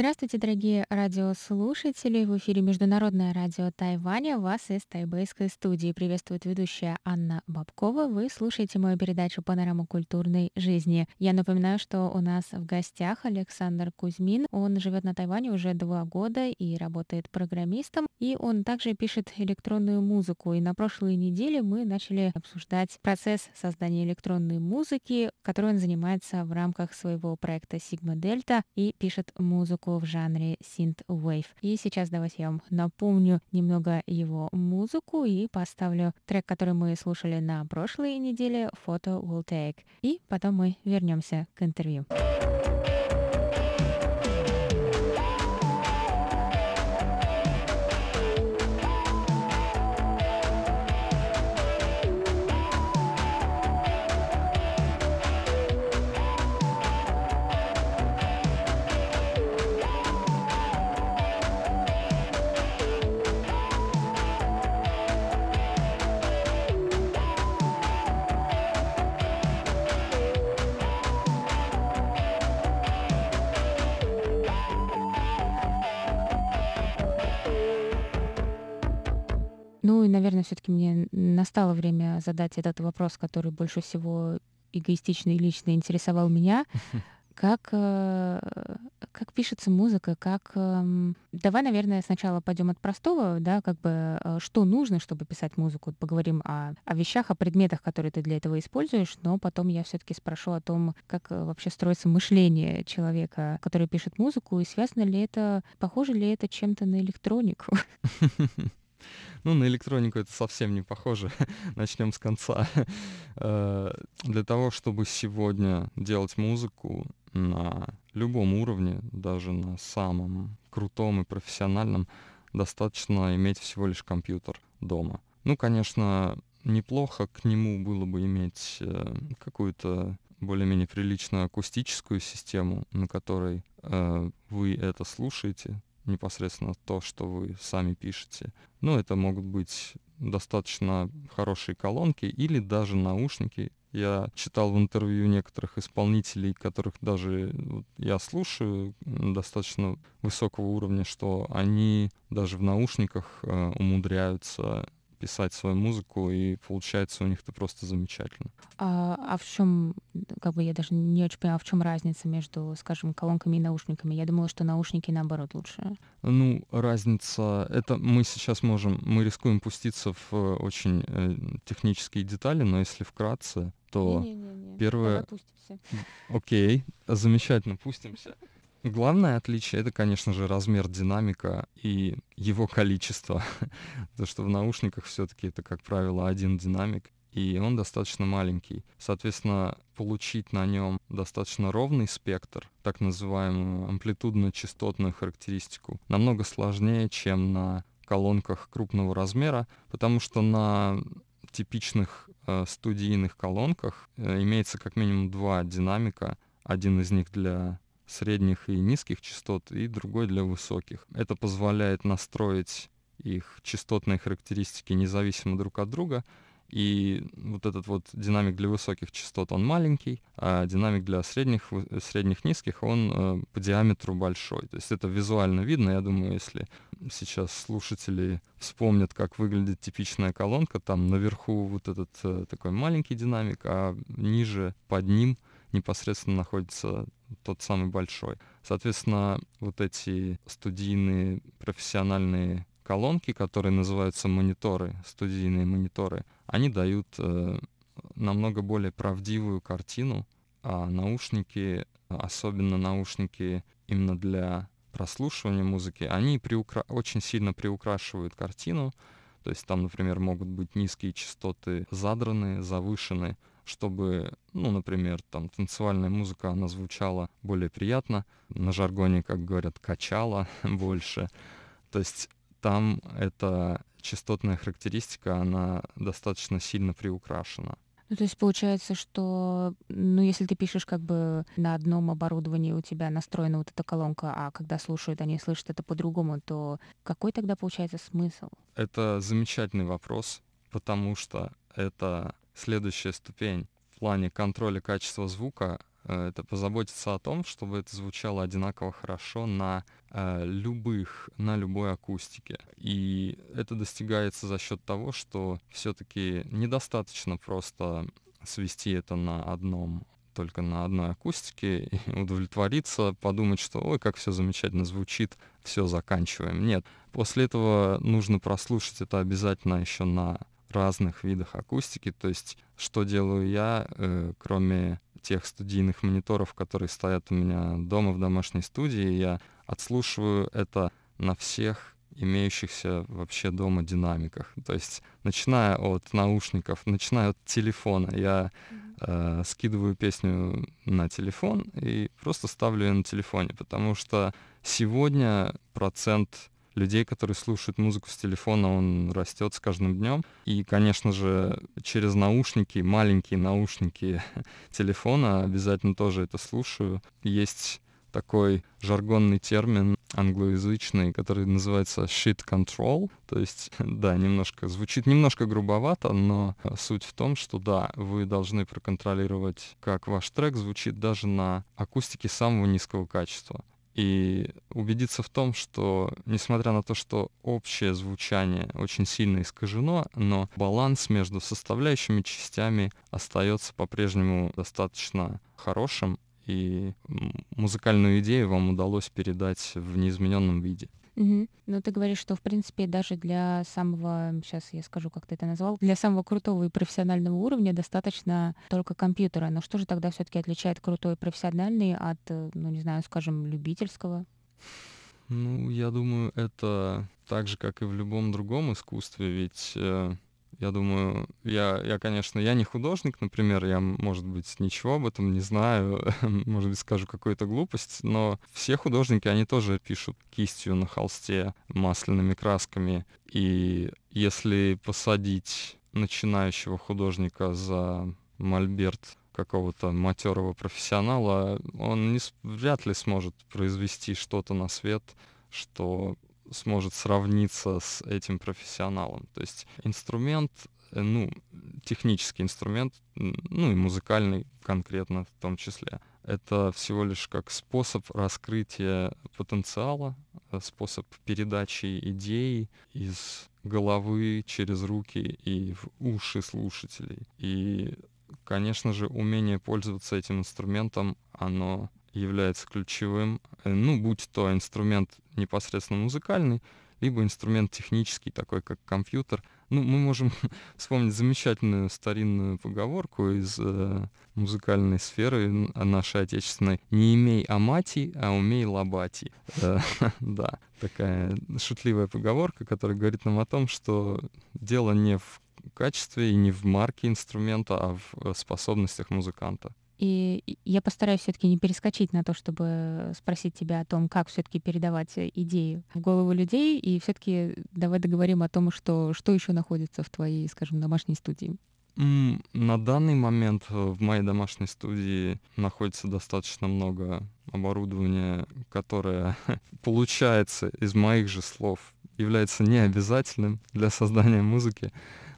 Здравствуйте, дорогие радиослушатели! В эфире Международное радио Тайваня. Вас из тайбэйской студии приветствует ведущая Анна Бабкова. Вы слушаете мою передачу «Панорама культурной жизни». Я напоминаю, что у нас в гостях Александр Кузьмин. Он живет на Тайване уже два года и работает программистом. И он также пишет электронную музыку. И на прошлой неделе мы начали обсуждать процесс создания электронной музыки, которой он занимается в рамках своего проекта Sigma Delta и пишет музыку музыку в жанре synth-wave. И сейчас давайте я вам напомню немного его музыку и поставлю трек, который мы слушали на прошлой неделе, Photo Will Take. И потом мы вернемся к интервью. Ну и, наверное, все-таки мне настало время задать этот вопрос, который больше всего эгоистично и лично интересовал меня. Как, э, как пишется музыка, как... Эм, давай, наверное, сначала пойдем от простого, да, как бы, э, что нужно, чтобы писать музыку. Поговорим о, о вещах, о предметах, которые ты для этого используешь, но потом я все-таки спрошу о том, как э, вообще строится мышление человека, который пишет музыку, и связано ли это, похоже ли это чем-то на электронику? Ну, на электронику это совсем не похоже. Начнем с конца. Э, для того, чтобы сегодня делать музыку на любом уровне, даже на самом крутом и профессиональном, достаточно иметь всего лишь компьютер дома. Ну, конечно, неплохо к нему было бы иметь э, какую-то более-менее приличную акустическую систему, на которой э, вы это слушаете, непосредственно то, что вы сами пишете. Ну, это могут быть достаточно хорошие колонки или даже наушники. Я читал в интервью некоторых исполнителей, которых даже я слушаю достаточно высокого уровня, что они даже в наушниках э, умудряются писать свою музыку, и получается у них это просто замечательно. А, а в чем, как бы я даже не очень понимаю, а в чем разница между, скажем, колонками и наушниками? Я думала, что наушники наоборот лучше. Ну, разница, это мы сейчас можем, мы рискуем пуститься в э, очень э, технические детали, но если вкратце, то не, не, не, первое... Окей, замечательно, пустимся. Главное отличие это, конечно же, размер динамика и его количество. Потому что в наушниках все-таки это, как правило, один динамик, и он достаточно маленький. Соответственно, получить на нем достаточно ровный спектр, так называемую амплитудно-частотную характеристику, намного сложнее, чем на колонках крупного размера, потому что на типичных э, студийных колонках э, имеется как минимум два динамика, один из них для средних и низких частот, и другой для высоких. Это позволяет настроить их частотные характеристики независимо друг от друга, и вот этот вот динамик для высоких частот, он маленький, а динамик для средних, средних низких, он э, по диаметру большой. То есть это визуально видно. Я думаю, если сейчас слушатели вспомнят, как выглядит типичная колонка, там наверху вот этот э, такой маленький динамик, а ниже под ним непосредственно находится тот самый большой. Соответственно, вот эти студийные профессиональные колонки, которые называются мониторы, студийные мониторы, они дают э, намного более правдивую картину, а наушники, особенно наушники именно для прослушивания музыки, они приукра... очень сильно приукрашивают картину. То есть там, например, могут быть низкие частоты задраны, завышены, чтобы, ну, например, там танцевальная музыка, она звучала более приятно, на жаргоне, как говорят, качала больше. То есть там эта частотная характеристика, она достаточно сильно приукрашена. Ну, то есть получается, что, ну, если ты пишешь как бы на одном оборудовании у тебя настроена вот эта колонка, а когда слушают, они слышат это по-другому, то какой тогда получается смысл? Это замечательный вопрос, потому что это следующая ступень в плане контроля качества звука, э, это позаботиться о том, чтобы это звучало одинаково хорошо на э, любых, на любой акустике. И это достигается за счет того, что все-таки недостаточно просто свести это на одном только на одной акустике и удовлетвориться, подумать, что ой, как все замечательно звучит, все заканчиваем. Нет, после этого нужно прослушать это обязательно еще на разных видах акустики. То есть, что делаю я, э, кроме тех студийных мониторов, которые стоят у меня дома в домашней студии, я отслушиваю это на всех имеющихся вообще дома динамиках. То есть, начиная от наушников, начиная от телефона, я э, скидываю песню на телефон и просто ставлю ее на телефоне, потому что сегодня процент людей, которые слушают музыку с телефона, он растет с каждым днем. И, конечно же, через наушники, маленькие наушники телефона обязательно тоже это слушаю. Есть такой жаргонный термин англоязычный, который называется shit control. То есть, да, немножко звучит немножко грубовато, но суть в том, что да, вы должны проконтролировать, как ваш трек звучит даже на акустике самого низкого качества и убедиться в том, что, несмотря на то, что общее звучание очень сильно искажено, но баланс между составляющими частями остается по-прежнему достаточно хорошим, и музыкальную идею вам удалось передать в неизмененном виде. Мгм. Ну, ты говоришь, что, в принципе, даже для самого, сейчас я скажу, как ты это назвал, для самого крутого и профессионального уровня достаточно только компьютера. Но что же тогда все-таки отличает крутой профессиональный от, э, ну, не знаю, скажем, любительского? Ну, я думаю, это так же, как и в любом другом искусстве, ведь э, я думаю, я, я, конечно, я не художник, например, я, может быть, ничего об этом не знаю, может быть, скажу какую-то глупость, но все художники, они тоже пишут кистью на холсте, масляными красками. И если посадить начинающего художника за мольберт какого-то матерого профессионала, он не, вряд ли сможет произвести что-то на свет, что сможет сравниться с этим профессионалом. То есть инструмент, э, ну, технический инструмент, ну и музыкальный конкретно в том числе, это всего лишь как способ раскрытия потенциала, э, способ передачи идей из головы через руки и в уши слушателей. И, конечно же, умение пользоваться этим инструментом, оно является ключевым, э, ну, будь то инструмент непосредственно музыкальный, либо инструмент технический, такой как компьютер. Ну, мы можем вспомнить замечательную старинную поговорку из э, музыкальной сферы нашей отечественной «Не имей амати, а умей лабати». Э, да, такая шутливая поговорка, которая говорит нам о том, что дело не в качестве и не в марке инструмента, а в э, способностях музыканта. И я постараюсь все таки не перескочить на то, чтобы спросить тебя о том, как все таки передавать э, идеи в голову людей. И все таки давай договорим о том, что, что еще находится в твоей, скажем, домашней студии. На данный момент э, в моей домашней студии находится достаточно много оборудования, которое получается из моих же слов является необязательным для создания музыки.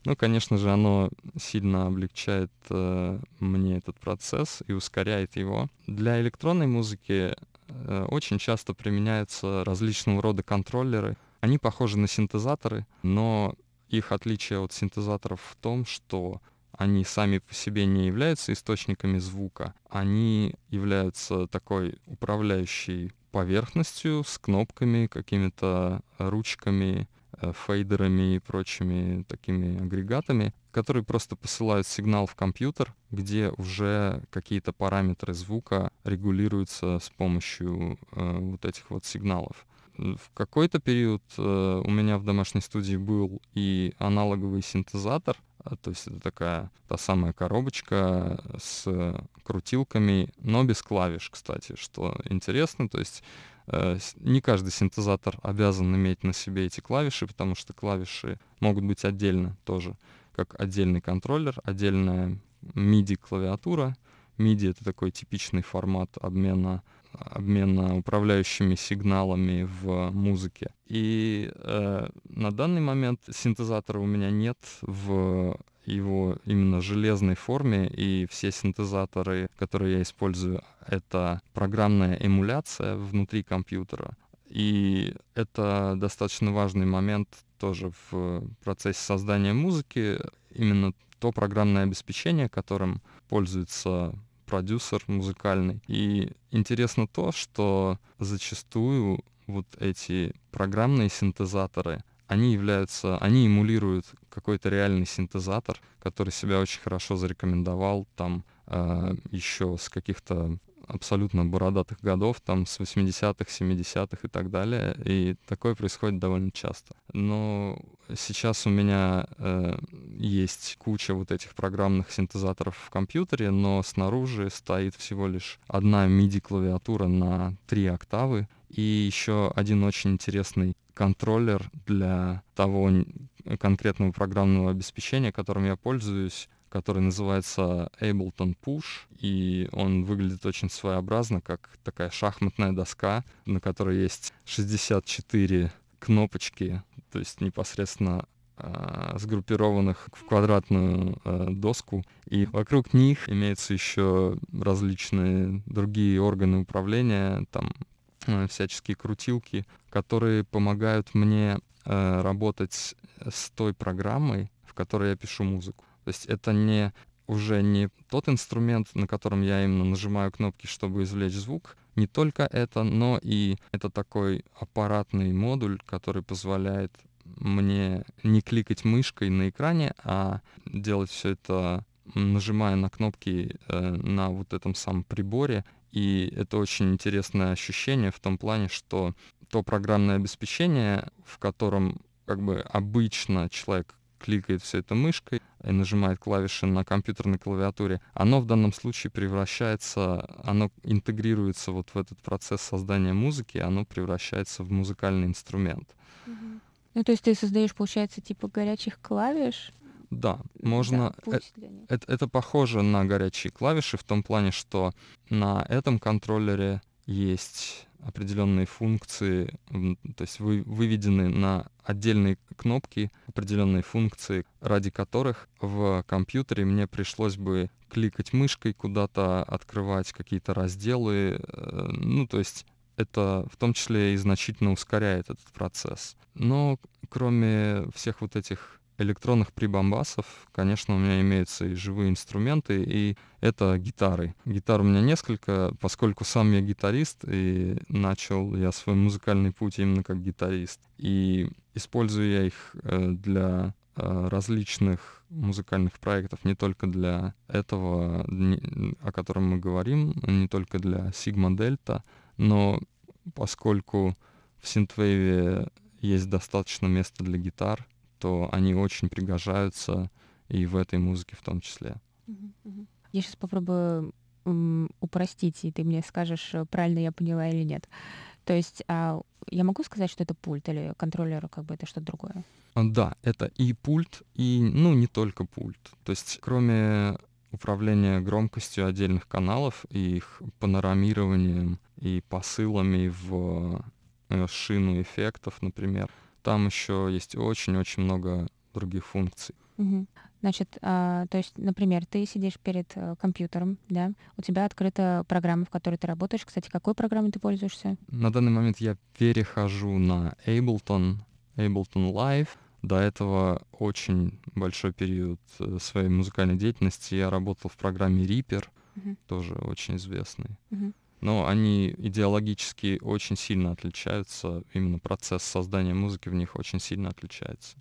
Ну, конечно же, оно сильно облегчает э, мне этот процесс и ускоряет его. Для электронной музыки э, очень часто применяются различного рода контроллеры. Они похожи на синтезаторы, но их отличие от синтезаторов в том, что они сами по себе не являются источниками звука, они являются такой управляющей поверхностью с кнопками, какими-то ручками, фейдерами и прочими такими агрегатами, которые просто посылают сигнал в компьютер, где уже какие-то параметры звука регулируются с помощью э, вот этих вот сигналов. В какой-то период э, у меня в домашней студии был и аналоговый синтезатор, а, то есть это такая та самая коробочка с крутилками, но без клавиш, кстати, что интересно. То есть Э, не каждый синтезатор обязан иметь на себе эти клавиши, потому что клавиши могут быть отдельно тоже, как отдельный контроллер, отдельная MIDI-клавиатура. MIDI — это такой типичный формат обмена обмена управляющими сигналами в музыке. И э, на данный момент синтезатора у меня нет в его именно железной форме, и все синтезаторы, которые я использую, это программная эмуляция внутри компьютера. И это достаточно важный момент тоже в процессе создания музыки, именно то программное обеспечение, которым пользуется продюсер музыкальный. И интересно то, что зачастую вот эти программные синтезаторы, они являются, они эмулируют какой-то реальный синтезатор, который себя очень хорошо зарекомендовал там э, еще с каких-то абсолютно бородатых годов, там с 80-х, 70-х и так далее. И такое происходит довольно часто. Но сейчас у меня э, есть куча вот этих программных синтезаторов в компьютере, но снаружи стоит всего лишь одна MIDI-клавиатура на три октавы и еще один очень интересный контроллер для того конкретного программного обеспечения, которым я пользуюсь который называется Ableton Push, и он выглядит очень своеобразно, как такая шахматная доска, на которой есть 64 кнопочки, то есть непосредственно э, сгруппированных в квадратную э, доску, и вокруг них имеются еще различные другие органы управления, там э, всяческие крутилки, которые помогают мне э, работать с той программой, в которой я пишу музыку. То есть это не уже не тот инструмент, на котором я именно нажимаю кнопки, чтобы извлечь звук. Не только это, но и это такой аппаратный модуль, который позволяет мне не кликать мышкой на экране, а делать все это нажимая на кнопки э, на вот этом самом приборе. И это очень интересное ощущение в том плане, что то программное обеспечение, в котором как бы обычно человек кликает все это мышкой и нажимает клавиши на компьютерной клавиатуре, оно в данном случае превращается, оно интегрируется вот в этот процесс создания музыки, оно превращается в музыкальный инструмент. Ну, то есть ты создаешь, получается, типа горячих клавиш? Да, можно. Да, э это, это похоже на горячие клавиши в том плане, что на этом контроллере есть определенные функции, то есть вы, выведены на отдельные кнопки определенные функции, ради которых в компьютере мне пришлось бы кликать мышкой куда-то, открывать какие-то разделы, э, ну то есть это в том числе и значительно ускоряет этот процесс. Но кроме всех вот этих электронных прибамбасов, конечно, у меня имеются и живые инструменты, и это гитары. Гитар у меня несколько, поскольку сам я гитарист, и начал я свой музыкальный путь именно как гитарист. И использую я их э, для э, различных музыкальных проектов, не только для этого, о котором мы говорим, не только для Sigma Delta, но поскольку в синтвейве есть достаточно места для гитар, то они очень пригожаются и в этой музыке в том числе. Я сейчас попробую упростить, и ты мне скажешь, э, правильно я поняла или нет. То есть а я могу сказать, что это пульт или контроллер, как бы это что-то другое? А, да, это и пульт, и, ну, не только пульт. То есть кроме управления громкостью отдельных каналов и их панорамированием и посылами в э, шину эффектов, например, там еще есть очень-очень много других функций. Угу. Значит, а, то есть, например, ты сидишь перед а, компьютером, да, у тебя открыта программа, в которой ты работаешь. Кстати, какой программой ты пользуешься? На данный момент я перехожу на Ableton, Ableton Live. До этого очень большой период э, своей музыкальной деятельности я работал в программе Reaper, uh тоже очень известный. uh но они идеологически очень сильно отличаются. Именно процесс создания музыки в них очень сильно отличается.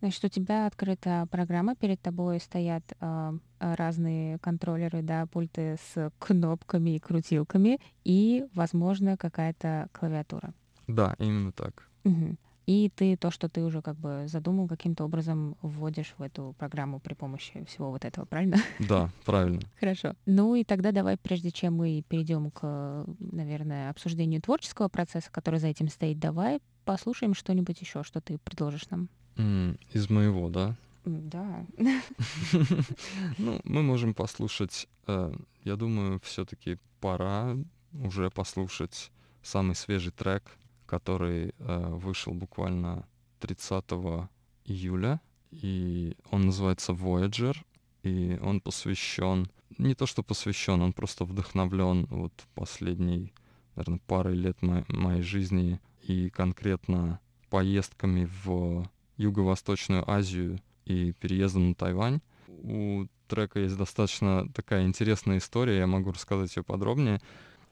Значит, у тебя открыта программа, перед тобой стоят э, разные контроллеры, да, пульты с кнопками и крутилками, и, возможно, какая-то клавиатура. Да, именно так. Угу. И ты то, что ты уже как бы задумал, каким-то образом вводишь в эту программу при помощи всего вот этого, правильно? Да, правильно. Хорошо. Ну и тогда давай, прежде чем мы перейдем к, наверное, обсуждению творческого процесса, который за этим стоит, давай послушаем что-нибудь еще, что ты предложишь нам. Из моего, да? Да. Ну, мы можем послушать, э, я думаю, все-таки пора уже послушать самый свежий трек, который э, вышел буквально 30 июля, и он называется Voyager, и он посвящен, не то что посвящен, он просто вдохновлен вот последней, наверное, парой лет мо- моей жизни и конкретно поездками в Юго-Восточную Азию и переездом на Тайвань. У трека есть достаточно такая интересная история, я могу рассказать ее подробнее.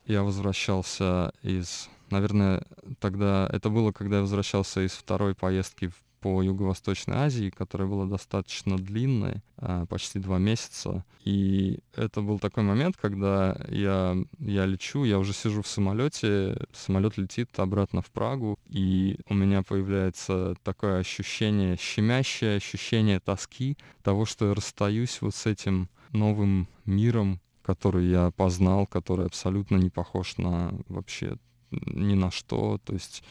Я возвращался из... Наверное, тогда... Это было, когда я возвращался из второй поездки в по Юго-Восточной Азии, которая была достаточно длинной, а, почти два месяца. И это был такой момент, когда я, я лечу, я уже сижу в самолете, самолет летит обратно в Прагу, и у меня появляется такое ощущение, щемящее ощущение тоски того, что я расстаюсь вот с этим новым миром, который я познал, который абсолютно не похож на вообще ни на что. То есть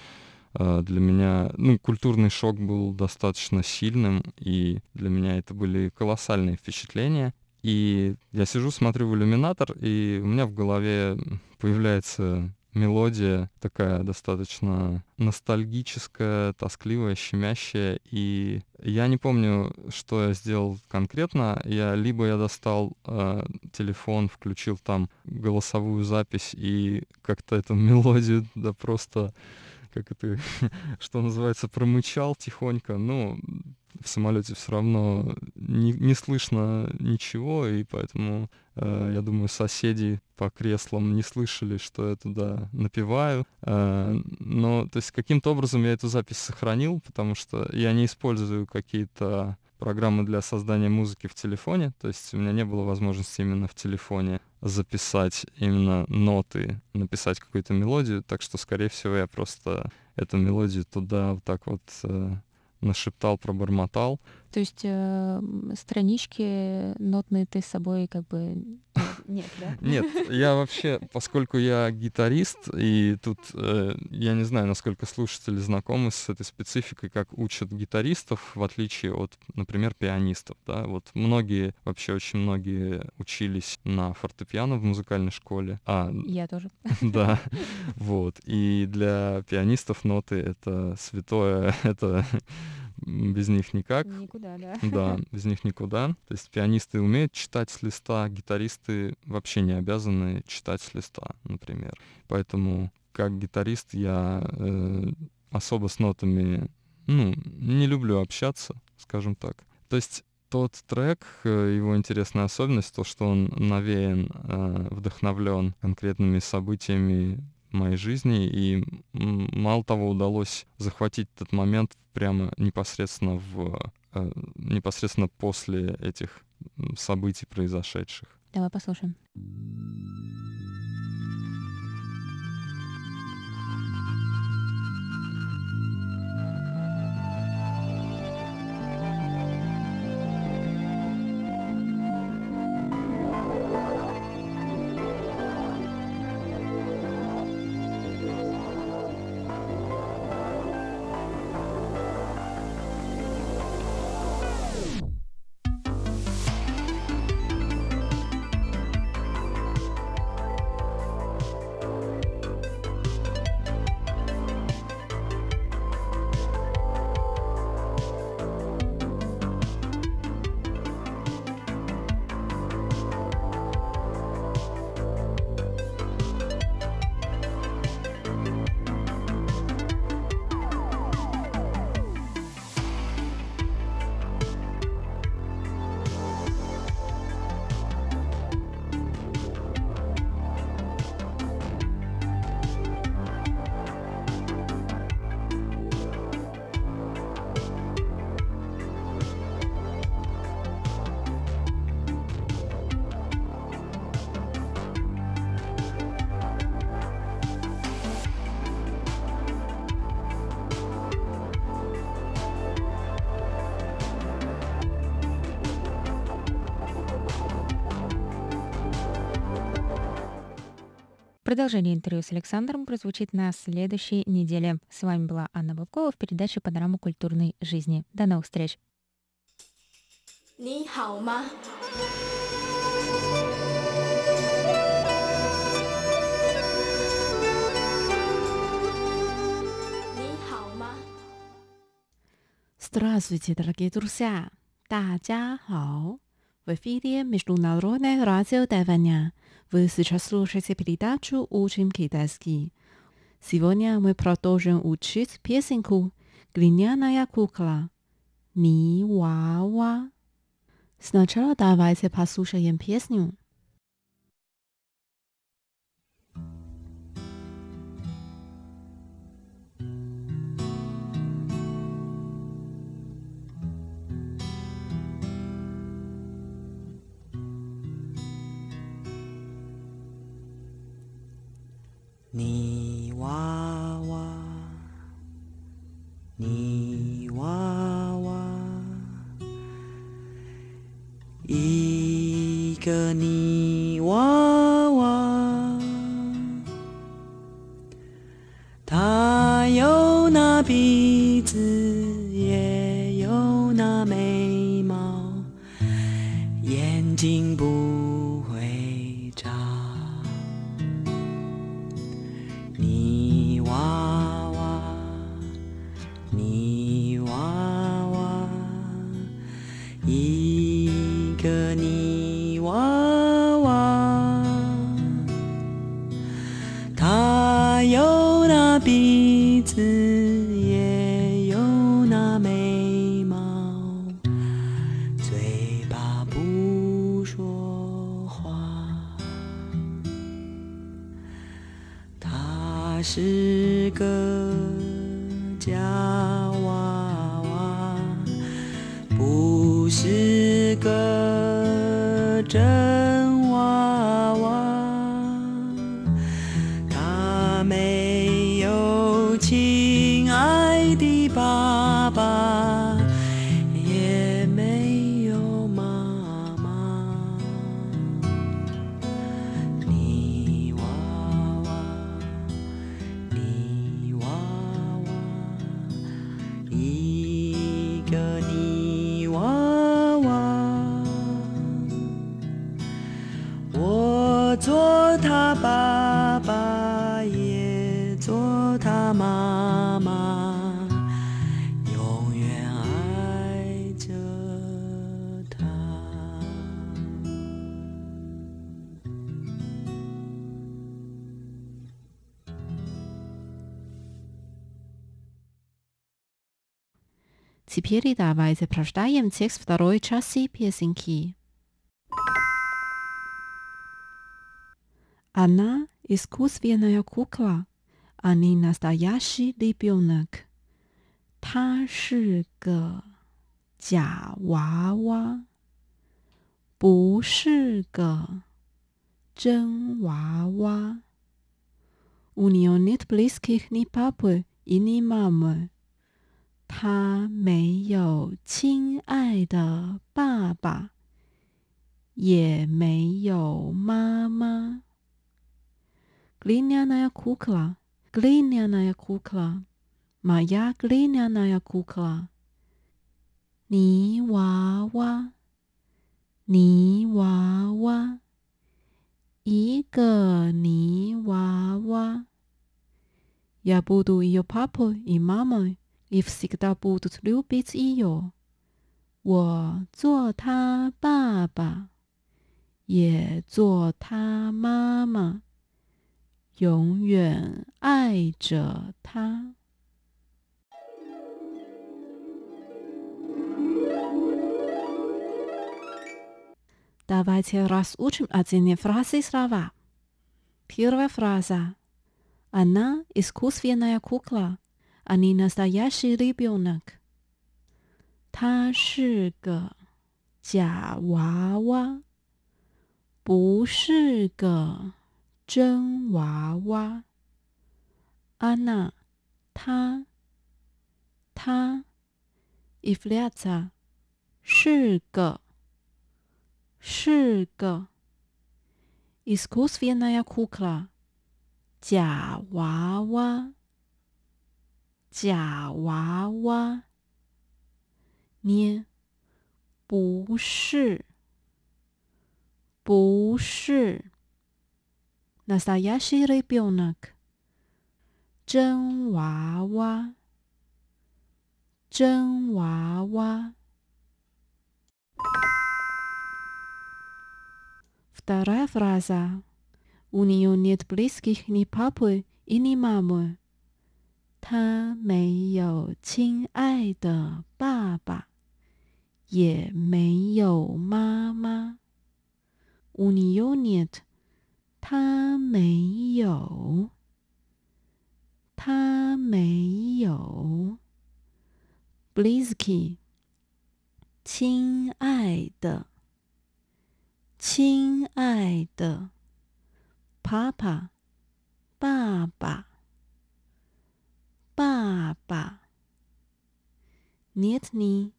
Э, для меня, ну, культурный шок был достаточно сильным, и для меня это были колоссальные впечатления. И я сижу, смотрю в иллюминатор, и у меня в голове появляется мелодия такая достаточно ностальгическая, тоскливая, щемящая. И я не помню, что я сделал конкретно. Я либо я достал э, телефон, включил там голосовую запись и как-то эту мелодию да просто как это, что называется, промычал тихонько, но в самолете все равно не, не слышно ничего, и поэтому, э, я думаю, соседи по креслам не слышали, что я туда напиваю. Э, но, то есть, каким-то образом я эту запись сохранил, потому что я не использую какие-то программы для создания музыки в телефоне, то есть у меня не было возможности именно в телефоне записать именно ноты, написать какую-то мелодию, так что, скорее всего, я просто эту мелодию туда вот так вот э, нашептал, пробормотал. То есть э, странички нотные ты с собой как бы нет, да? Нет, я вообще, поскольку я гитарист, и тут э, я не знаю, насколько слушатели знакомы с этой спецификой, как учат гитаристов, в отличие от, например, пианистов, да, вот многие, вообще очень многие учились на фортепиано в музыкальной школе. А, я тоже. Да, вот, и для пианистов ноты — это святое, это без них никак. Никуда, да. Да, без них никуда. То есть пианисты умеют читать с листа, гитаристы вообще не обязаны читать с листа, например. Поэтому как гитарист я э, особо с нотами, ну, не люблю общаться, скажем так. То есть тот трек, э, его интересная особенность, то, что он навеян, э, вдохновлен конкретными событиями моей жизни, и мало того, удалось захватить этот момент прямо непосредственно в э, непосредственно после этих событий произошедших. Давай послушаем. Продолжение интервью с Александром прозвучит на следующей неделе. С вами была Анна Бабкова в передаче «Панорама культурной жизни». До новых встреч! 你好吗？Здравствуйте, дорогие друзья! 大家好。В эфире Международное радио Тайваня. Вы сейчас слушаете передачу «Учим китайский». Сегодня мы продолжим учить песенку «Глиняная кукла» «Ни Ва-Ва». Сначала давайте послушаем песню. 泥娃娃，泥娃娃，一个泥娃娃，它有那鼻子，Теперь давайте прочитаем текст второй части песенки. Она искусственная кукла, а не настоящий ребенок. 她是个假娃娃，不是个真娃娃。У нее нет близких ни папы и ни мамы. 他没有亲爱的爸爸，也没有妈妈。Глиняная кукла, глиняная кукла, моя глиняная кукла。泥娃娃，泥娃娃，一个泥娃娃。Я буду ее папой и мамой и всегда будут любить ее。我做他爸爸，也做他妈妈，永远爱着他。Давайте разучим отдельные фразы и слова. Первая фраза. Она искусственная кукла, Ani nastayashi libionak 他是个假娃娃，不是个真娃娃。Anna，他，他，iflyata，是个，是个，iskusvenaya kukla，假娃娃。假娃娃。捏，不是，不是。Настоящий ребенок，真娃娃， 真娃娃。Вторая фраза. У нее нет близких ни папы и ни мамы. 他没有亲爱的爸爸，也没有妈妈。Unionet，他没有，他没有。Blisky，亲爱的，亲爱的，Papa，爸爸。爸爸爸爸。Нет ни，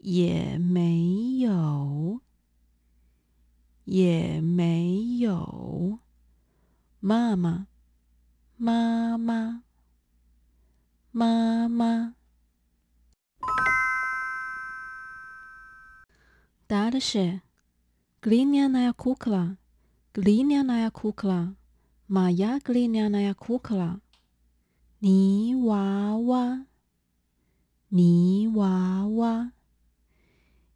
也没有，也没有。妈妈，妈妈，妈妈。Дальше. Глиняная кукла. Глиняная кукла. Моя глиняная кукла. 泥娃娃，泥娃娃，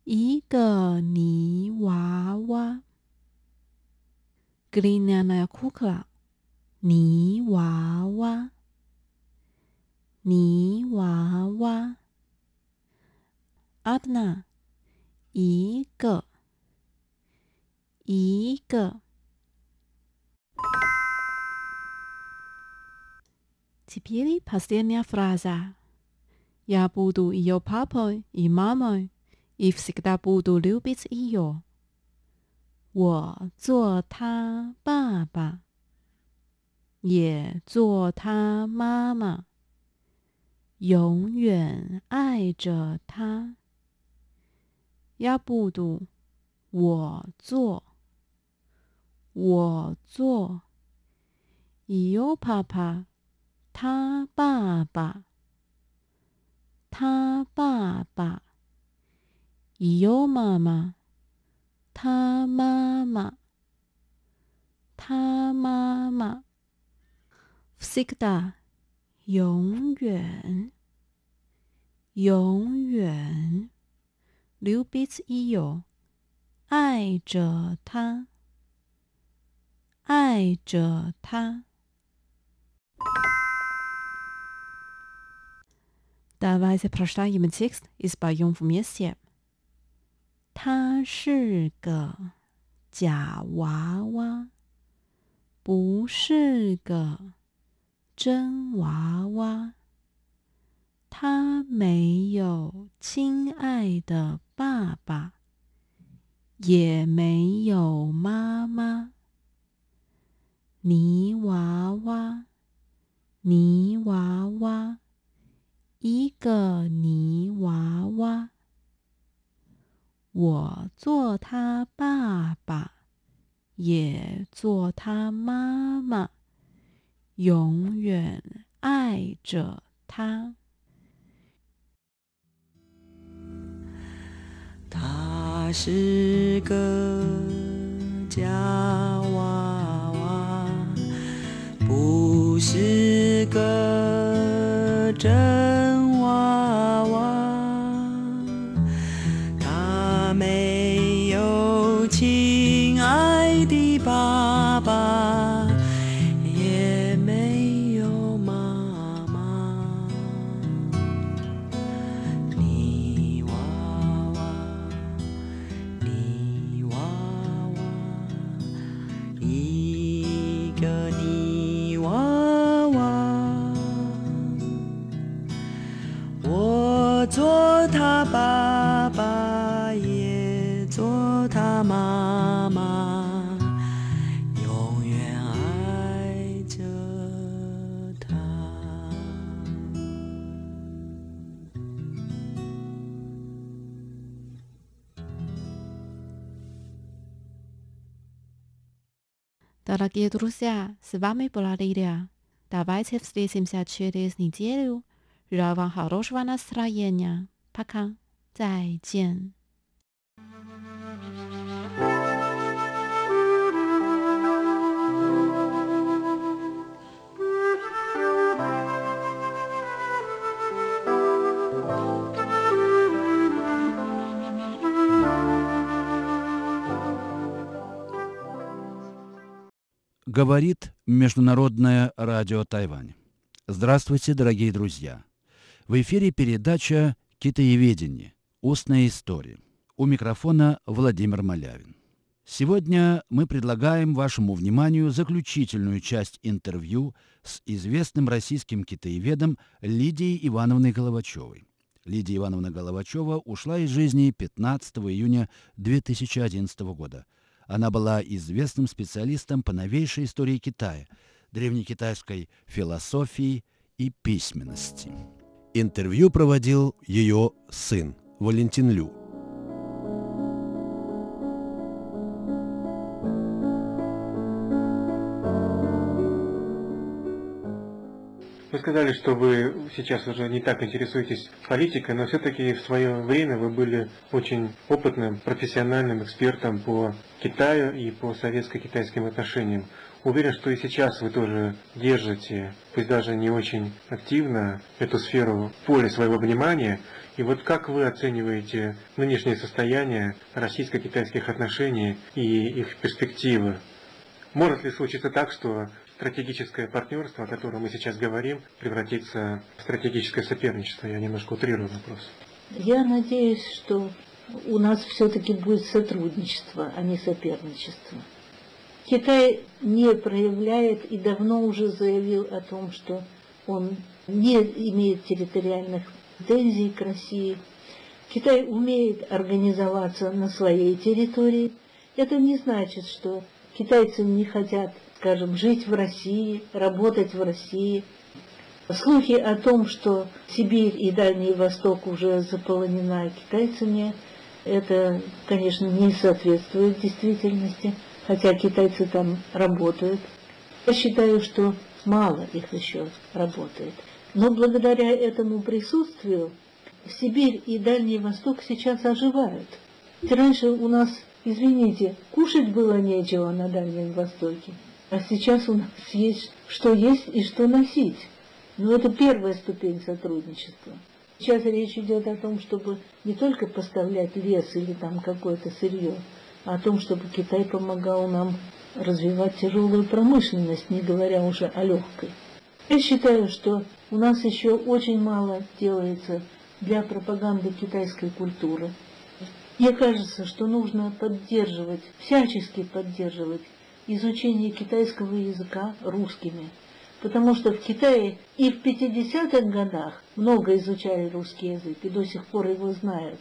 一个泥娃娃。Greena na kukla，泥娃娃，泥娃娃。Adna，一个，一个。Теперь последняя фраза. Я буду ее папой и мамой и всегда буду любить ее. 我做他爸爸，也做他妈妈，永远爱着他。要不读，我做，我做。有爸爸， 他爸爸，他爸爸。有妈妈，他妈妈，他妈妈。всегда，永远，永远。любить ее，爱着他，爱着他。 Давайте прочитаем текст и споем вместе. 他是个假娃娃，不是个真娃娃。他没有亲爱的爸爸，也没有妈妈。泥娃娃，泥娃娃， 一个泥娃娃。我做他爸爸，也做他妈妈，永远爱着他。他是个假娃娃，不是个真 Дорогие с вами была Лилия. Давайте встретимся через неделю. Желаю вам хорошего настроения. Пока. Говорит Международное радио Тайвань. Здравствуйте, дорогие друзья. В эфире передача «Китаеведение. Устная история». У микрофона Владимир Малявин. Сегодня мы предлагаем вашему вниманию заключительную часть интервью с известным российским китаеведом Лидией Ивановной Головачевой. Лидия Ивановна Головачева ушла из жизни 15 июня 2011 года. Она была известным специалистом по новейшей истории Китая, древнекитайской философии и письменности. Интервью проводил ее сын Валентин Лю. Сказали, что вы сейчас уже не так интересуетесь политикой, но все-таки в свое время вы были очень опытным, профессиональным экспертом по Китаю и по советско-китайским отношениям. Уверен, что и сейчас вы тоже держите, пусть даже не очень активно, эту сферу в поле своего внимания. И вот как вы оцениваете нынешнее состояние российско-китайских отношений и их перспективы? Может ли случиться так, что стратегическое партнерство, о котором мы сейчас говорим, превратится в стратегическое соперничество? Я немножко утрирую вопрос. Я надеюсь, что у нас все-таки будет сотрудничество, а не соперничество. Китай не проявляет и давно уже заявил о том, что он не имеет территориальных претензий к России. Китай умеет организоваться на своей территории. Это не значит, что китайцы не хотят скажем, жить в России, работать в России. Слухи о том, что Сибирь и Дальний Восток уже заполонена китайцами, это, конечно, не соответствует действительности, хотя китайцы там работают. Я считаю, что мало их еще работает. Но благодаря этому присутствию Сибирь и Дальний Восток сейчас оживают. Раньше у нас, извините, кушать было нечего на Дальнем Востоке. А сейчас у нас есть что есть и что носить. Но это первая ступень сотрудничества. Сейчас речь идет о том, чтобы не только поставлять лес или там какое-то сырье, а о том, чтобы Китай помогал нам развивать тяжелую промышленность, не говоря уже о легкой. Я считаю, что у нас еще очень мало делается для пропаганды китайской культуры. Мне кажется, что нужно поддерживать, всячески поддерживать изучение китайского языка русскими. Потому что в Китае и в 50-х годах много изучали русский язык и до сих пор его знают.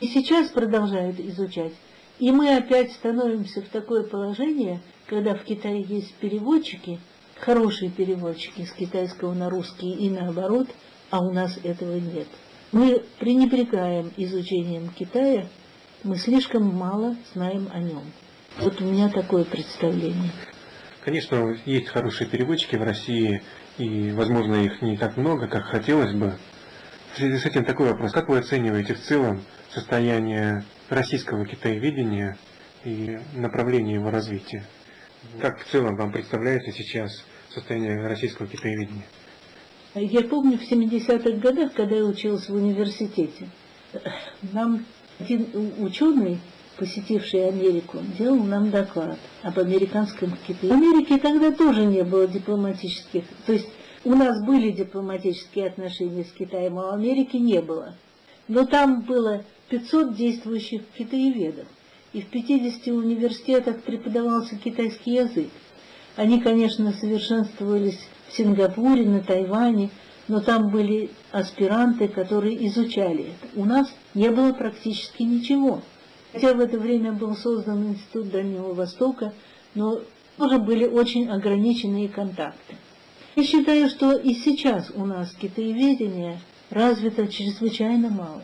И сейчас продолжают изучать. И мы опять становимся в такое положение, когда в Китае есть переводчики, хорошие переводчики с китайского на русский и наоборот, а у нас этого нет. Мы пренебрегаем изучением Китая, мы слишком мало знаем о нем. Вот у меня такое представление. Конечно, есть хорошие переводчики в России, и, возможно, их не так много, как хотелось бы. В связи с этим такой вопрос. Как вы оцениваете в целом состояние российского китаеведения и направление его развития? Как в целом вам представляется сейчас состояние российского китаеведения? Я помню в 70-х годах, когда я училась в университете, нам один ученый посетивший Америку, делал нам доклад об американском Китае. В Америке тогда тоже не было дипломатических, то есть у нас были дипломатические отношения с Китаем, а в Америке не было. Но там было 500 действующих китаеведов, и в 50 университетах преподавался китайский язык. Они, конечно, совершенствовались в Сингапуре, на Тайване, но там были аспиранты, которые изучали это. У нас не было практически ничего. Хотя в это время был создан Институт Дальнего Востока, но тоже были очень ограниченные контакты. Я считаю, что и сейчас у нас китаеведение развито чрезвычайно мало.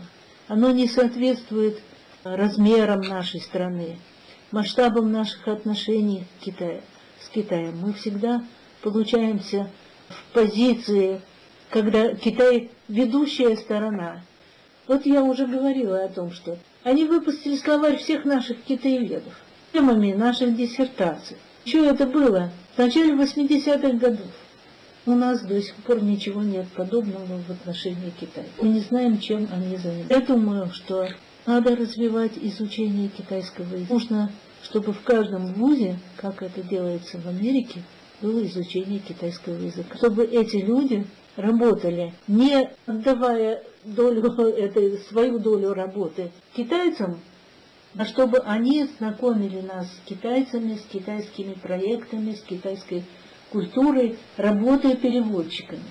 Оно не соответствует размерам нашей страны, масштабам наших отношений с Китаем. С Китаем. Мы всегда получаемся в позиции, когда Китай ведущая сторона. Вот я уже говорила о том, что они выпустили словарь всех наших китаеведов, темами наших диссертаций. Что это было? В начале 80-х годов. У нас до сих пор ничего нет подобного в отношении Китая. Мы не знаем, чем они занимаются. Я думаю, что надо развивать изучение китайского языка. Нужно чтобы в каждом вузе, как это делается в Америке, было изучение китайского языка. Чтобы эти люди работали, не отдавая долю этой, свою долю работы китайцам, а чтобы они знакомили нас с китайцами, с китайскими проектами, с китайской культурой, работая переводчиками.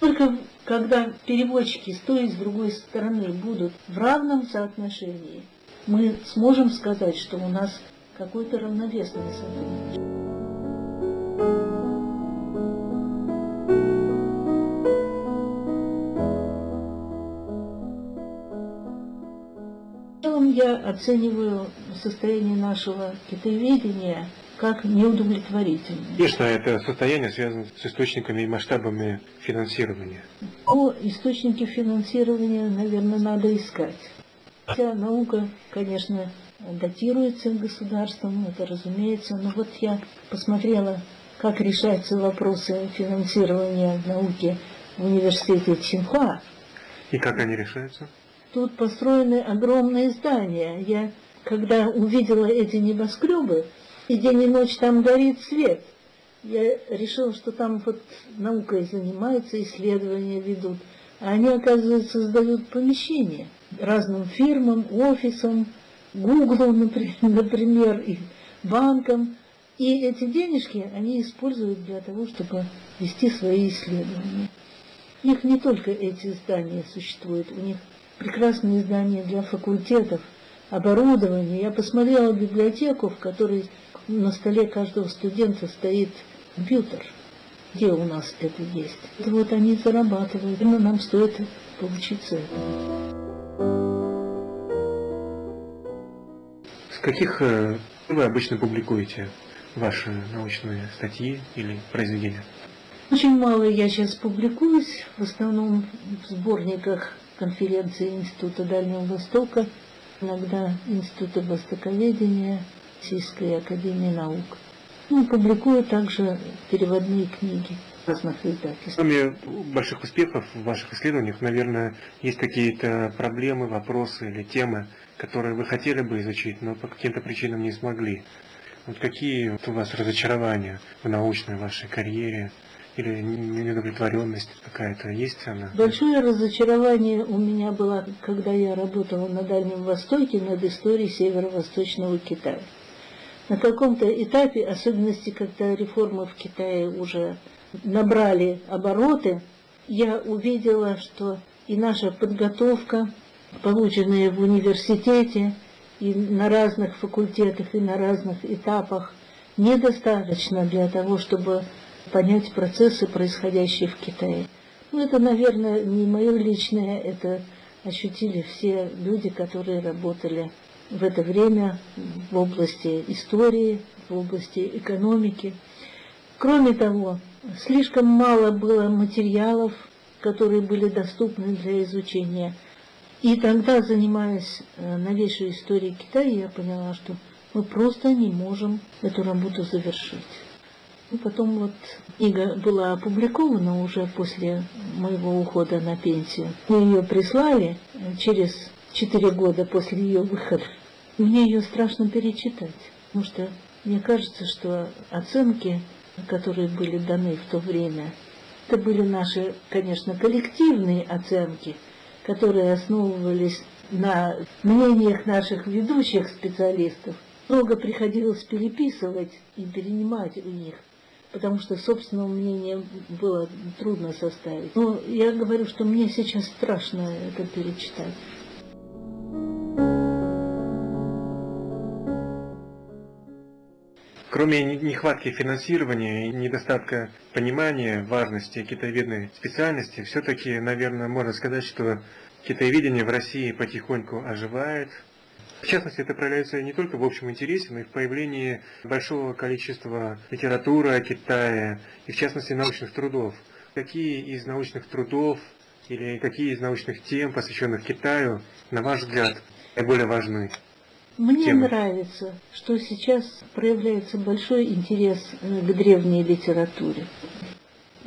Только когда переводчики с той и с другой стороны будут в равном соотношении, мы сможем сказать, что у нас какое-то равновесное сотрудничество. Я оцениваю состояние нашего китаеведения как неудовлетворительное. Конечно, это состояние связано с источниками и масштабами финансирования. О источнике финансирования, наверное, надо искать. Вся наука, конечно, датируется государством, это разумеется, но вот я посмотрела, как решаются вопросы финансирования науки в университете Чинхуа. И как они решаются? Тут построены огромные здания. Я, когда увидела эти небоскребы, и день и ночь там горит свет, я решила, что там вот наукой занимаются, исследования ведут. А они, оказывается, создают помещения разным фирмам, офисам, Гуглу, например, и банкам. И эти денежки они используют для того, чтобы вести свои исследования. У них не только эти здания существуют, у них прекрасные здания для факультетов, оборудование. Я посмотрела библиотеку, в которой на столе каждого студента стоит компьютер. Где у нас это есть? Это вот они зарабатывают, но нам стоит поучиться этому. С каких э, вы обычно публикуете ваши научные статьи или произведения? Очень мало я сейчас публикуюсь, в основном в сборниках конференции Института Дальнего Востока, иногда Института Востоковедения, Российской Академии Наук. Ну, публикую также переводные книги разных издательств. Кроме больших успехов в ваших исследованиях, наверное, есть какие-то проблемы, вопросы или темы, которые вы хотели бы изучить, но по каким-то причинам не смогли. Вот какие у вас разочарования в научной вашей карьере или неудовлетворенность какая-то есть она? Большое разочарование у меня было, когда я работала на Дальнем Востоке над историей северо-восточного Китая. На каком-то этапе, особенности, когда реформы в Китае уже набрали обороты, я увидела, что и наша подготовка, полученная в университете, и на разных факультетах, и на разных этапах, недостаточно для того, чтобы понять процессы, происходящие в Китае. Ну, это, наверное, не мое личное, это ощутили все люди, которые работали в это время в области истории, в области экономики. Кроме того, слишком мало было материалов, которые были доступны для изучения. И тогда, занимаясь новейшей историей Китая, я поняла, что мы просто не можем эту работу завершить. И потом вот книга была опубликована уже после моего ухода на пенсию. Мне ее прислали через четыре года после ее выхода. Мне ее страшно перечитать, потому что мне кажется, что оценки, которые были даны в то время, это были наши, конечно, коллективные оценки, которые основывались на мнениях наших ведущих специалистов. Много приходилось переписывать и перенимать у них, потому что собственного мнения было трудно составить. Но я говорю, что мне сейчас страшно это перечитать. Кроме нехватки финансирования и недостатка понимания важности китаеведной специальности, все-таки, наверное, можно сказать, что китаеведение в России потихоньку оживает. В частности, это проявляется не только в общем интересе, но и в появлении большого количества литературы о Китае, и в частности научных трудов. Какие из научных трудов или какие из научных тем, посвященных Китаю, на ваш взгляд, наиболее важны? Мне темы. нравится, что сейчас проявляется большой интерес к древней литературе.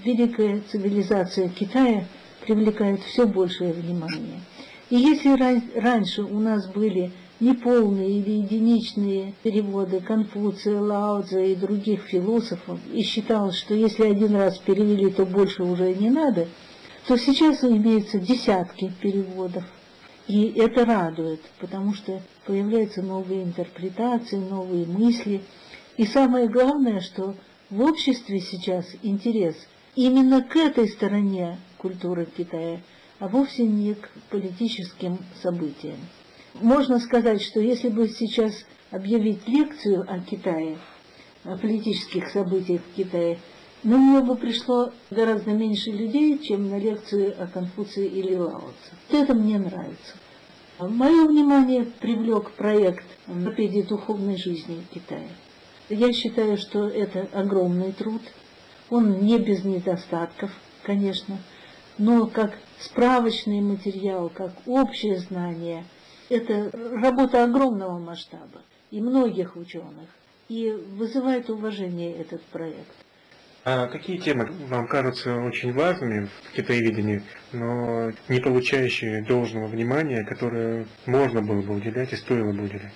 Великая цивилизация Китая привлекает все большее внимание. И если ра- раньше у нас были неполные или единичные переводы Конфуция, Лао Цзэ и других философов, и считалось, что если один раз перевели, то больше уже не надо, то сейчас имеются десятки переводов. И это радует, потому что появляются новые интерпретации, новые мысли. И самое главное, что в обществе сейчас интерес именно к этой стороне культуры Китая, а вовсе не к политическим событиям. Можно сказать, что если бы сейчас объявить лекцию о Китае, о политических событиях в Китае, на нее бы пришло гораздо меньше людей, чем на лекцию о Конфуции или Лаоце. Это мне нравится. Мое внимание привлек проект энциклопедии духовной жизни Китая. Я считаю, что это огромный труд. Он не без недостатков, конечно, но как справочный материал, как общее знание, это работа огромного масштаба и многих ученых, и вызывает уважение этот проект. А какие темы вам кажутся очень важными в китаеведении, но не получающие должного внимания, которое можно было бы уделять и стоило бы уделять?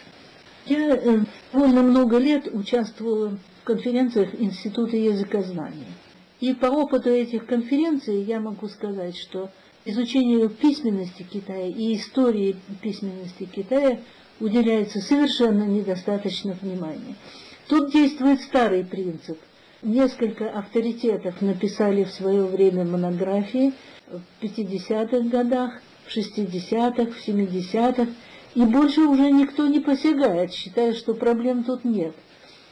Я э, довольно много лет участвовала в конференциях Института языкознания. И по опыту этих конференций я могу сказать, что изучению письменности Китая и истории письменности Китая уделяется совершенно недостаточно внимания. Тут действует старый принцип. Несколько авторитетов написали в свое время монографии в 50-х годах, в 60-х, в 70-х, и больше уже никто не посягает, считая, что проблем тут нет.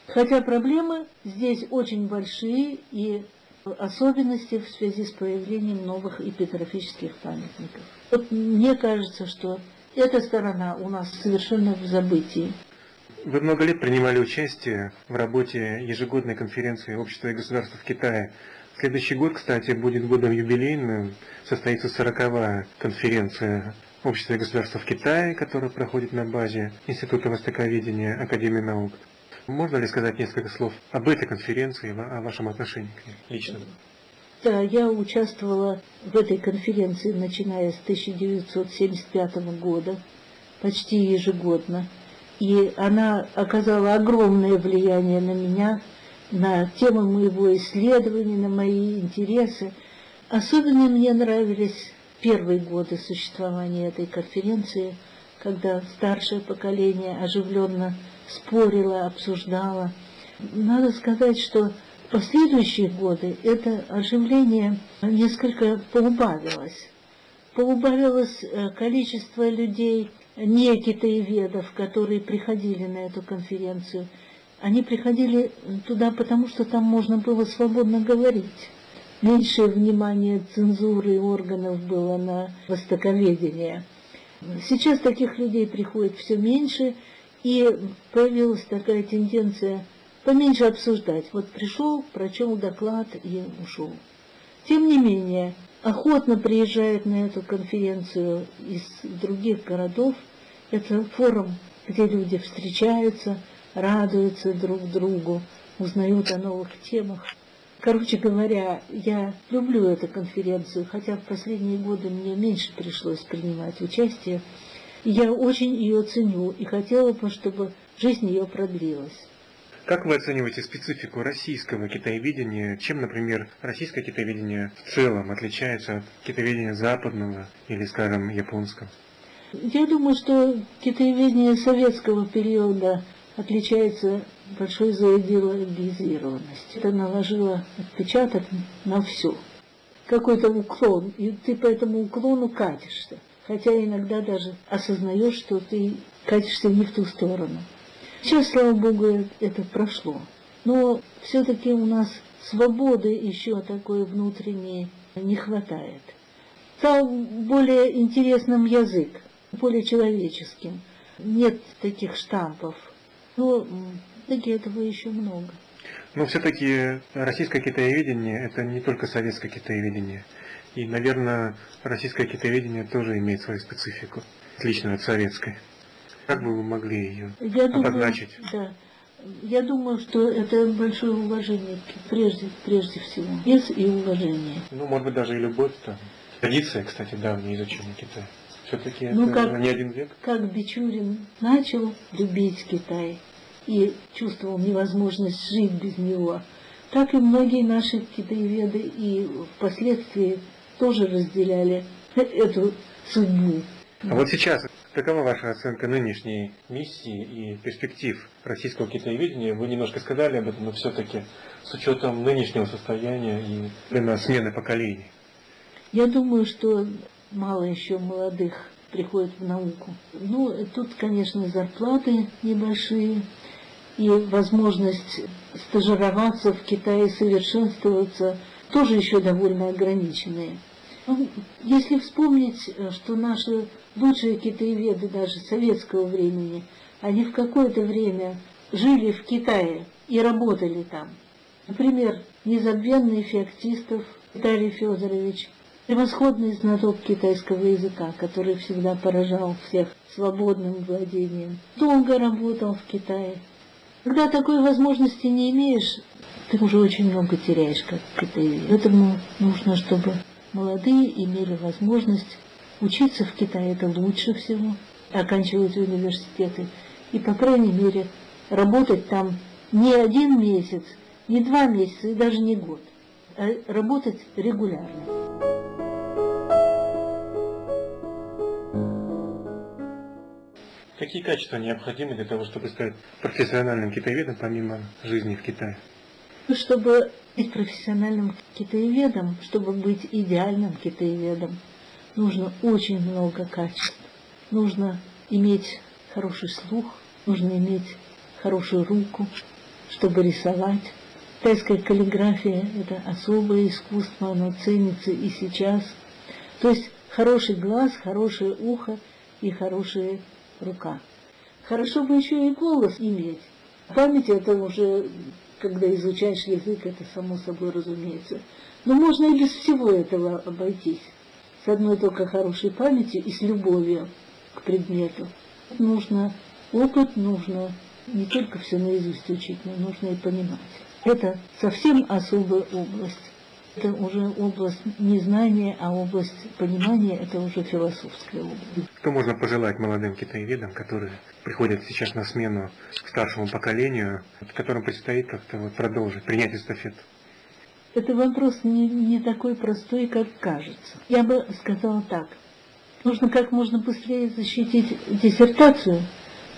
Хотя проблемы здесь очень большие и особенности в связи с появлением новых эпитрофических памятников. Вот мне кажется, что эта сторона у нас совершенно в забытии. Вы много лет принимали участие в работе ежегодной конференции Общества и государств в Китае. Следующий год, кстати, будет годом юбилейным, состоится сороковая конференция Общества и государств в Китае, которая проходит на базе Института Востоковедения Академии наук. Можно ли сказать несколько слов об этой конференции, о вашем отношении к ней лично? Да, я участвовала в этой конференции, начиная с 1975 года, почти ежегодно. И она оказала огромное влияние на меня, на тему моего исследования, на мои интересы. Особенно мне нравились первые годы существования этой конференции, когда старшее поколение оживленно спорило, обсуждало. Надо сказать, что в последующие годы это оживление несколько поубавилось. Поубавилось э, количество людей, не китаеведов, которые приходили на эту конференцию. Они приходили туда, потому что там можно было свободно говорить. Меньше внимания цензуры и органов было на востоковедение. Сейчас таких людей приходит все меньше, и появилась такая тенденция поменьше обсуждать. Вот пришел, прочел доклад и ушел. Тем не менее, охотно приезжают на эту конференцию из других городов. Это форум, где люди встречаются, радуются друг другу, узнают о новых темах. Короче говоря, я люблю эту конференцию, хотя в последние годы мне меньше пришлось принимать участие. Я очень ее ценю и хотела бы, чтобы жизнь ее продлилась. Как вы оцениваете специфику российского китаеведения? Чем, например, российское китаеведение в целом отличается от китаеведения западного или, скажем, японского? Я думаю, что китаеведение советского периода отличается большой заидеологизированностью. Это наложило отпечаток на все. Какой-то уклон, и ты по этому уклону катишься. Хотя иногда даже осознаешь, что ты катишься не в ту сторону. Сейчас, слава Богу, это прошло. Но все-таки у нас свободы еще такой внутренней не хватает. Стал более интересным язык, более человеческим. Нет таких штампов. Но таки этого еще много. Но все-таки российское китаеведение – это не только советское китаеведение. И, наверное, российское китаеведение тоже имеет свою специфику, отличную от советской. Как бы вы могли ее Я обозначить? Думаю, да. Я думаю, что это большое уважение, прежде, прежде всего. Вес и уважение. Ну, может быть, даже и любовь там. Традиция, кстати, давнее изучение Китая. Все-таки Ну, это как- не один век. Как Бичурин начал любить Китай и чувствовал невозможность жить без него, так и многие наши китаеведы и впоследствии тоже разделяли эту судьбу. А вот сейчас, какова ваша оценка нынешней миссии и перспектив российского китаеведения? Вы немножко сказали об этом, но все-таки с учетом нынешнего состояния и время смены поколений. Я думаю, что мало еще молодых приходит в науку. Ну, тут, конечно, зарплаты небольшие и возможность стажироваться в Китае, совершенствоваться, тоже еще довольно ограниченные. Ну, Если вспомнить, э, что наши лучшие китаеведы даже советского времени, они в какое-то время жили в Китае и работали там. Например, незабвенный Феоктистов Виталий Федорович, превосходный знаток китайского языка, который всегда поражал всех свободным владением, долго работал в Китае. Когда такой возможности не имеешь, ты уже очень много теряешь как китаевед. Поэтому нужно, чтобы молодые имели возможность учиться в Китае, это лучше всего, оканчивать университеты и, по крайней мере, работать там не один месяц, не два месяца и даже не год, а работать регулярно. Какие качества необходимы для того, чтобы стать профессиональным китаеведом, помимо жизни в Китае? Чтобы быть профессиональным китаеведом, чтобы быть идеальным китаеведом, нужно очень много качеств. Нужно иметь хороший слух, нужно иметь хорошую руку, чтобы рисовать. Китайская каллиграфия – это особое искусство, оно ценится и сейчас. То есть хороший глаз, хорошее ухо и хорошая рука. Хорошо бы еще и голос иметь. Память это уже, когда изучаешь язык, это само собой разумеется. Но можно и без всего этого обойтись. С одной только хорошей памятью и с любовью к предмету. Нужно опыт, нужно не только все наизусть учить, но нужно и понимать. Это совсем особая область. Это уже область не знания, а область понимания, это уже философская область. Что можно пожелать молодым китаеведам, которые приходят сейчас на смену старшему поколению, которым предстоит как-то вот продолжить, принять эстафету? Это вопрос не, не такой простой, как кажется. Я бы сказала так. Нужно как можно быстрее защитить диссертацию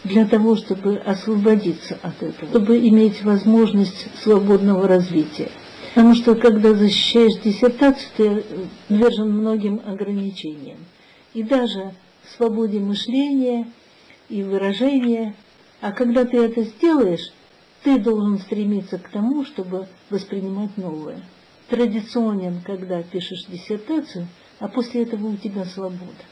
для того, чтобы освободиться от этого, чтобы иметь возможность свободного развития. Потому что когда защищаешь диссертацию, ты подвержен многим ограничениям. И даже свободе мышления и выражения. А когда ты это сделаешь, ты должен стремиться к тому, чтобы воспринимать новое. Традиционен, когда пишешь диссертацию, а после этого у тебя свобода.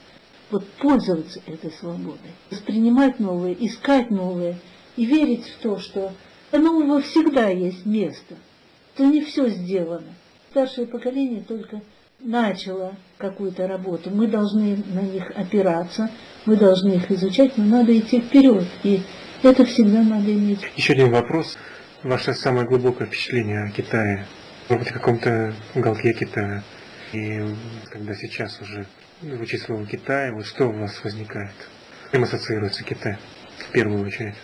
Вот пользоваться этой свободой, воспринимать новое, искать новое и верить в то, что нового всегда есть место, то не все сделано. Старшее поколение только начало какую-то работу. Мы должны на них опираться, мы должны их изучать, но надо идти вперед. И это всегда надо иметь. Еще один вопрос. Ваше самое глубокое впечатление о Китае? Может быть, в каком-то уголке Китая? И когда сейчас уже звучит слово Китай, вот что у вас возникает? С Чем ассоциируется Китай в первую очередь?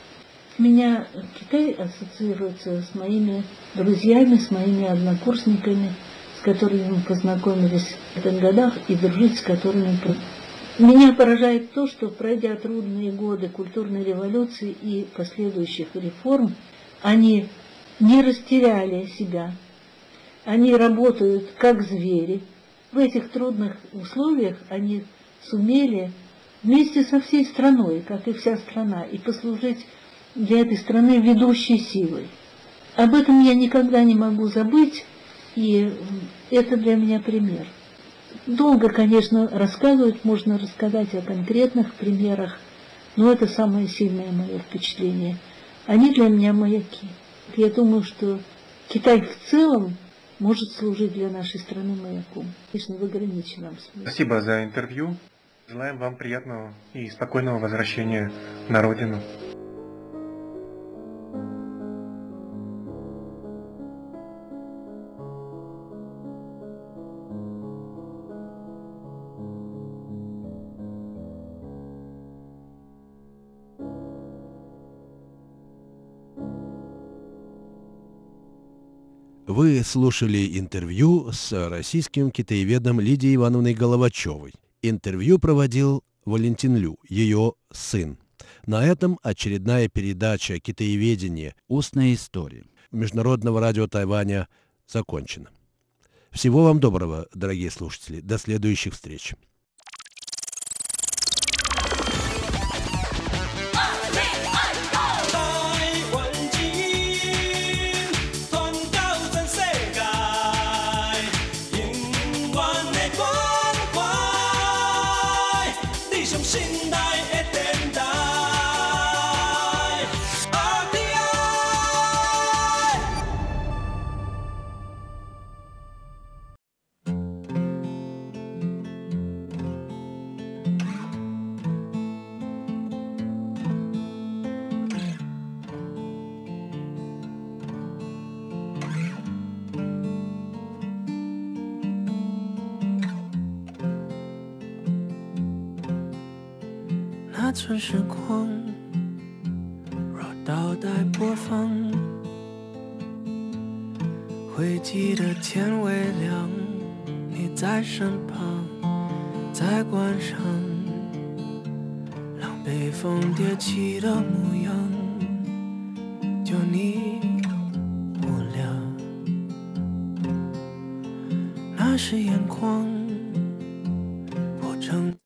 Меня Китай ассоциируется с моими друзьями, с моими однокурсниками, с которыми мы познакомились в этих годах и дружить с которыми... Меня поражает то, что пройдя трудные годы культурной революции и последующих реформ, они не растеряли себя, они работают как звери. В этих трудных условиях они сумели вместе со всей страной, как и вся страна, и послужить для этой страны ведущей силой. Об этом я никогда не могу забыть, и это для меня пример. Долго, конечно, рассказывать, можно рассказать о конкретных примерах, но это самое сильное мое впечатление. Они для меня маяки. Я думаю, что Китай в целом может служить для нашей страны маяком, конечно, в ограниченном смысле. Спасибо за интервью. Желаем вам приятного и спокойного возвращения на родину. Вы слушали интервью с российским китаеведом Лидией Ивановной Головачевой. Интервью проводил Валентин Лю, ее сын. На этом очередная передача «Китаеведение. Устная история» Международного радио Тайваня закончена. Всего вам доброго, дорогие слушатели. До следующих встреч.